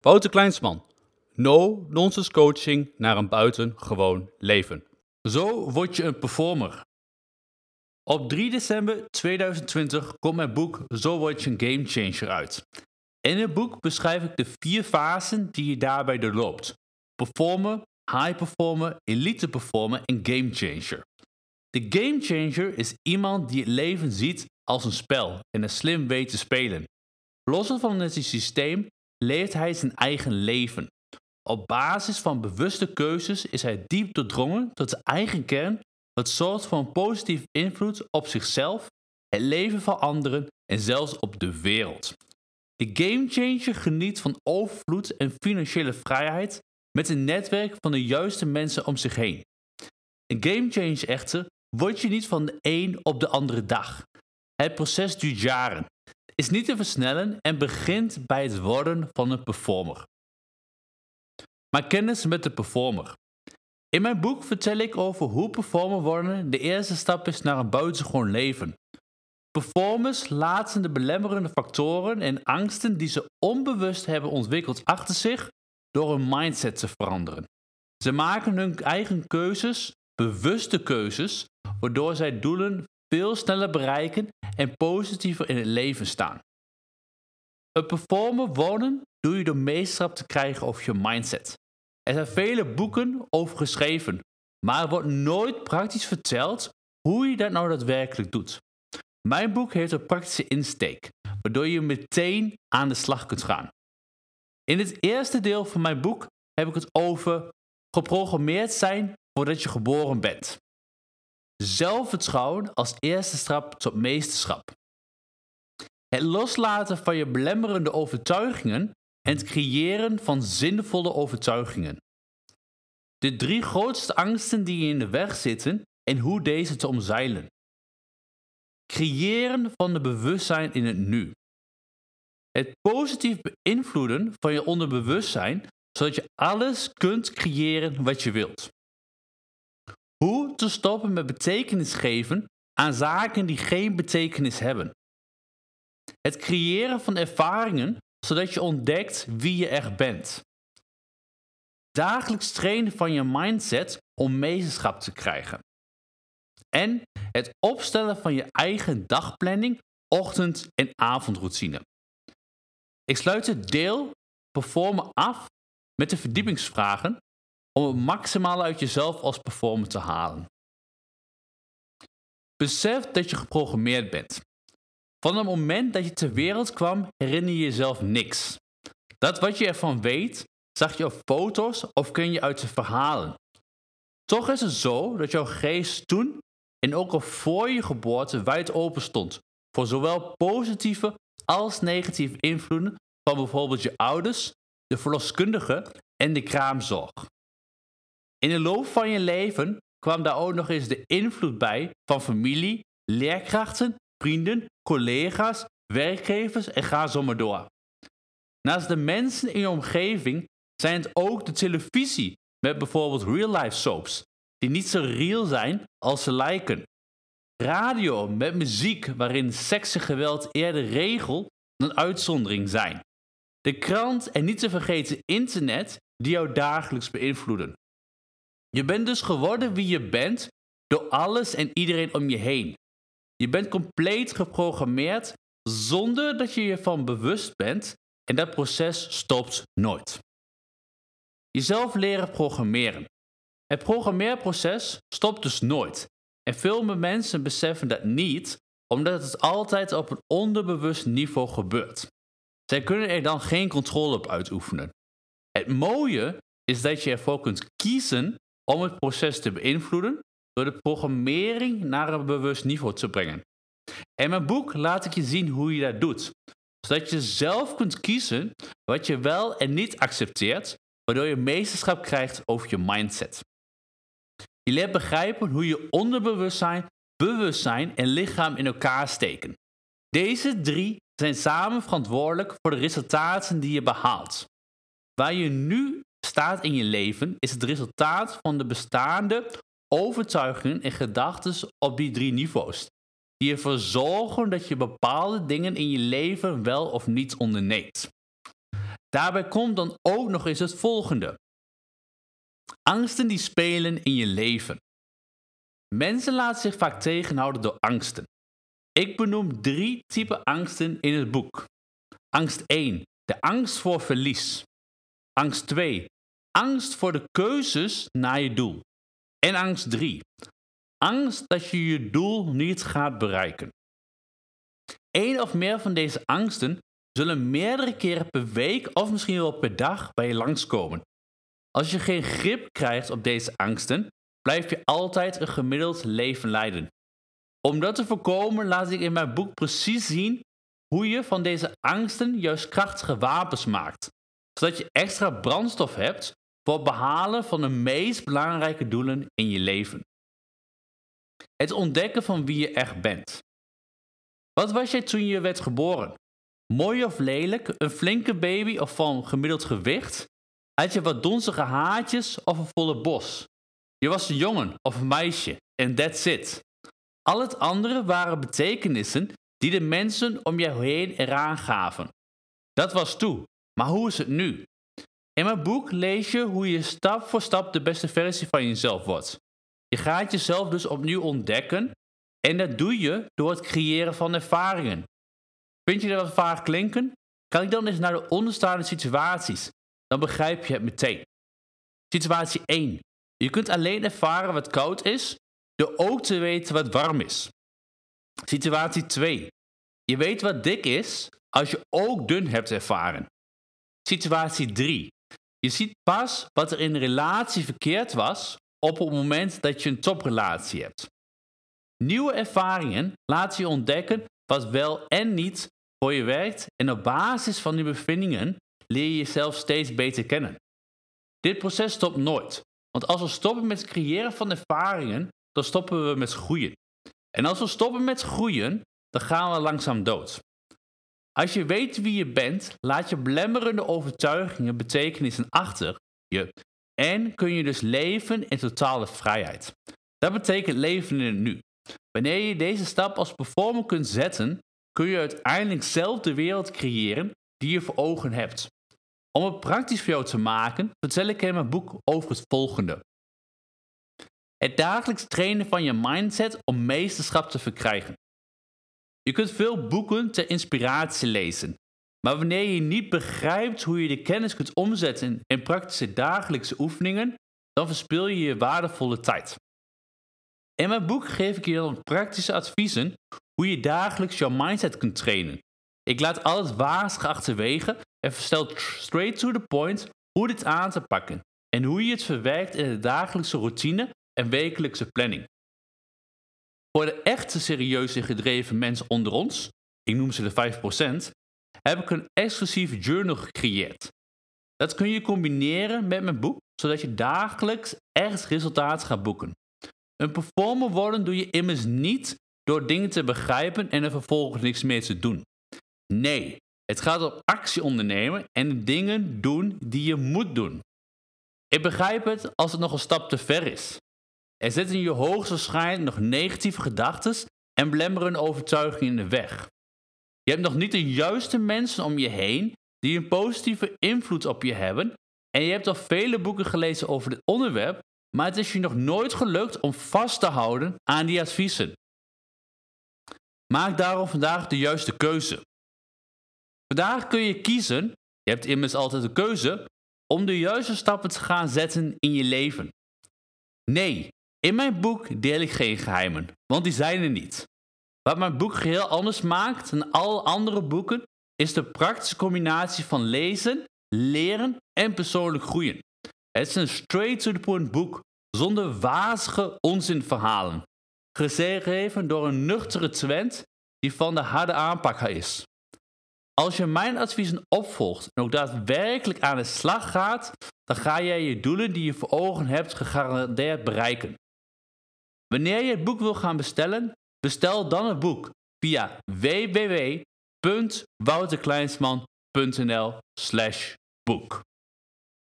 Wouter Kleinsman. No nonsense coaching naar een buitengewoon leven. Zo word je een performer. Op 3 december 2020 komt mijn boek Zo word je een gamechanger uit. In het boek beschrijf ik de vier fasen die je daarbij doorloopt. Performer, high performer, elite performer en gamechanger. De gamechanger is iemand die het leven ziet als een spel en er slim weet te spelen. Los van het systeem leeft hij zijn eigen leven. Op basis van bewuste keuzes is hij diep doordrongen tot zijn eigen kern, wat zorgt voor een positieve invloed op zichzelf, het leven van anderen en zelfs op de wereld. De gamechanger geniet van overvloed en financiële vrijheid met een netwerk van de juiste mensen om zich heen. Een gamechanger echter word je niet van de een op de andere dag. Het proces duurt jaren is niet te versnellen en begint bij het worden van een performer. Maak kennis met de performer. In mijn boek vertel ik over hoe performer worden de eerste stap is naar een buitengewoon leven. Performers laten de belemmerende factoren en angsten die ze onbewust hebben ontwikkeld achter zich door hun mindset te veranderen. Ze maken hun eigen keuzes, bewuste keuzes, waardoor zij doelen veel sneller bereiken en positiever in het leven staan. Een performer worden doe je door meesterschap te krijgen over je mindset. Er zijn vele boeken over geschreven, maar er wordt nooit praktisch verteld hoe je dat nou daadwerkelijk doet. Mijn boek heeft een praktische insteek, waardoor je meteen aan de slag kunt gaan. In het eerste deel van mijn boek heb ik het over geprogrammeerd zijn voordat je geboren bent. Zelfvertrouwen als eerste stap tot meesterschap. Het loslaten van je belemmerende overtuigingen en het creëren van zinvolle overtuigingen. De drie grootste angsten die je in de weg zitten en hoe deze te omzeilen. Creëren van de bewustzijn in het nu. Het positief beïnvloeden van je onderbewustzijn, zodat je alles kunt creëren wat je wilt. Hoe te stoppen met betekenis geven aan zaken die geen betekenis hebben. Het creëren van ervaringen zodat je ontdekt wie je echt bent. Dagelijks trainen van je mindset om meesterschap te krijgen. En het opstellen van je eigen dagplanning, ochtend- en avondroutine. Ik sluit het deel performen af met de verdiepingsvragen om het maximale uit jezelf als performer te halen. Besef dat je geprogrammeerd bent. Van het moment dat je ter wereld kwam, herinner je jezelf niks. Dat wat je ervan weet, zag je op foto's of kun je uit de verhalen. Toch is het zo dat jouw geest toen en ook al voor je geboorte wijd open stond voor zowel positieve als negatieve invloeden van bijvoorbeeld je ouders, de verloskundige en de kraamzorg. In de loop van je leven kwam daar ook nog eens de invloed bij van familie, leerkrachten, vrienden, collega's, werkgevers en ga zo maar door. Naast de mensen in je omgeving zijn het ook de televisie met bijvoorbeeld real-life soaps, die niet zo real zijn als ze lijken. Radio met muziek waarin seks en geweld eerder regel dan uitzondering zijn. De krant en niet te vergeten internet die jou dagelijks beïnvloeden. Je bent dus geworden wie je bent door alles en iedereen om je heen. Je bent compleet geprogrammeerd zonder dat je je van bewust bent en dat proces stopt nooit. Jezelf leren programmeren. Het programmeerproces stopt dus nooit. En veel mensen beseffen dat niet, omdat het altijd op een onderbewust niveau gebeurt. Zij kunnen er dan geen controle op uitoefenen. Het mooie is dat je ervoor kunt kiezen om het proces te beïnvloeden door de programmering naar een bewust niveau te brengen. In mijn boek laat ik je zien hoe je dat doet, zodat je zelf kunt kiezen wat je wel en niet accepteert, waardoor je meesterschap krijgt over je mindset. Je leert begrijpen hoe je onderbewustzijn, bewustzijn en lichaam in elkaar steken. Deze drie zijn samen verantwoordelijk voor de resultaten die je behaalt. Waar je nu staat in je leven is het resultaat van de bestaande overtuigingen en gedachten op die drie niveaus. Die ervoor zorgen dat je bepaalde dingen in je leven wel of niet onderneemt. Daarbij komt dan ook nog eens het volgende. Angsten die spelen in je leven. Mensen laten zich vaak tegenhouden door angsten. Ik benoem drie typen angsten in het boek. Angst 1. De angst voor verlies. Angst 2. Angst voor de keuzes naar je doel. En angst 3. Angst dat je je doel niet gaat bereiken. Eén of meer van deze angsten zullen meerdere keren per week of misschien wel per dag bij je langskomen. Als je geen grip krijgt op deze angsten, blijf je altijd een gemiddeld leven leiden. Om dat te voorkomen laat ik in mijn boek precies zien hoe je van deze angsten juist krachtige wapens maakt, zodat je extra brandstof hebt voor het behalen van de meest belangrijke doelen in je leven. Het ontdekken van wie je echt bent. Wat was jij toen je werd geboren? Mooi of lelijk, een flinke baby of van gemiddeld gewicht? Had je wat donzige haartjes of een volle bos? Je was een jongen of een meisje en that's it. Al het andere waren betekenissen die de mensen om je heen eraan gaven. Dat was toe, maar hoe is het nu? In mijn boek lees je hoe je stap voor stap de beste versie van jezelf wordt. Je gaat jezelf dus opnieuw ontdekken en dat doe je door het creëren van ervaringen. Vind je dat wat vaag klinken? Ik dan eens naar de onderstaande situaties? Dan begrijp je het meteen. Situatie 1. Je kunt alleen ervaren wat koud is door ook te weten wat warm is. Situatie 2. Je weet wat dik is als je ook dun hebt ervaren. Situatie 3. Je ziet pas wat er in de relatie verkeerd was op het moment dat je een toprelatie hebt. Nieuwe ervaringen laten je ontdekken wat wel en niet voor je werkt en op basis van die bevindingen leer je jezelf steeds beter kennen. Dit proces stopt nooit, want als we stoppen met het creëren van ervaringen, dan stoppen we met groeien. En als we stoppen met groeien, dan gaan we langzaam dood. Als je weet wie je bent, laat je belemmerende overtuigingen betekenissen achter je en kun je dus leven in totale vrijheid. Dat betekent leven in het nu. Wanneer je deze stap als performer kunt zetten, kun je uiteindelijk zelf de wereld creëren die je voor ogen hebt. Om het praktisch voor jou te maken, vertel ik in mijn boek over het volgende. Het dagelijks trainen van je mindset om meesterschap te verkrijgen. Je kunt veel boeken ter inspiratie lezen, maar wanneer je niet begrijpt hoe je de kennis kunt omzetten in praktische dagelijkse oefeningen, dan verspil je je waardevolle tijd. In mijn boek geef ik je dan praktische adviezen hoe je dagelijks jouw mindset kunt trainen. Ik laat al het wazige achterwege en verstel straight to the point hoe dit aan te pakken en hoe je het verwerkt in de dagelijkse routine en wekelijkse planning. Voor de echte serieuze gedreven mensen onder ons, ik noem ze de 5%, heb ik een exclusief journal gecreëerd. Dat kun je combineren met mijn boek, zodat je dagelijks echt resultaat gaat boeken. Een performer worden doe je immers niet door dingen te begrijpen en er vervolgens niks meer te doen. Nee, het gaat om actie ondernemen en dingen doen die je moet doen. Ik begrijp het als het nog een stap te ver is. Er zitten in je hoogstwaarschijnlijk nog negatieve gedachten en belemmerende overtuigingen in de weg. Je hebt nog niet de juiste mensen om je heen die een positieve invloed op je hebben en je hebt al vele boeken gelezen over dit onderwerp, maar het is je nog nooit gelukt om vast te houden aan die adviezen. Maak daarom vandaag de juiste keuze. Vandaag kun je kiezen, je hebt immers altijd de keuze, om de juiste stappen te gaan zetten in je leven. Nee, in mijn boek deel ik geen geheimen, want die zijn er niet. Wat mijn boek geheel anders maakt dan alle andere boeken, is de praktische combinatie van lezen, leren en persoonlijk groeien. Het is een straight-to-the-point boek, zonder wazige onzinverhalen. Geschreven door een nuchtere Twent die van de harde aanpak is. Als je mijn adviezen opvolgt en ook daadwerkelijk aan de slag gaat, dan ga jij je doelen die je voor ogen hebt gegarandeerd bereiken. Wanneer je het boek wil gaan bestellen, bestel dan het boek via www.wouterkleinsman.nl/boek.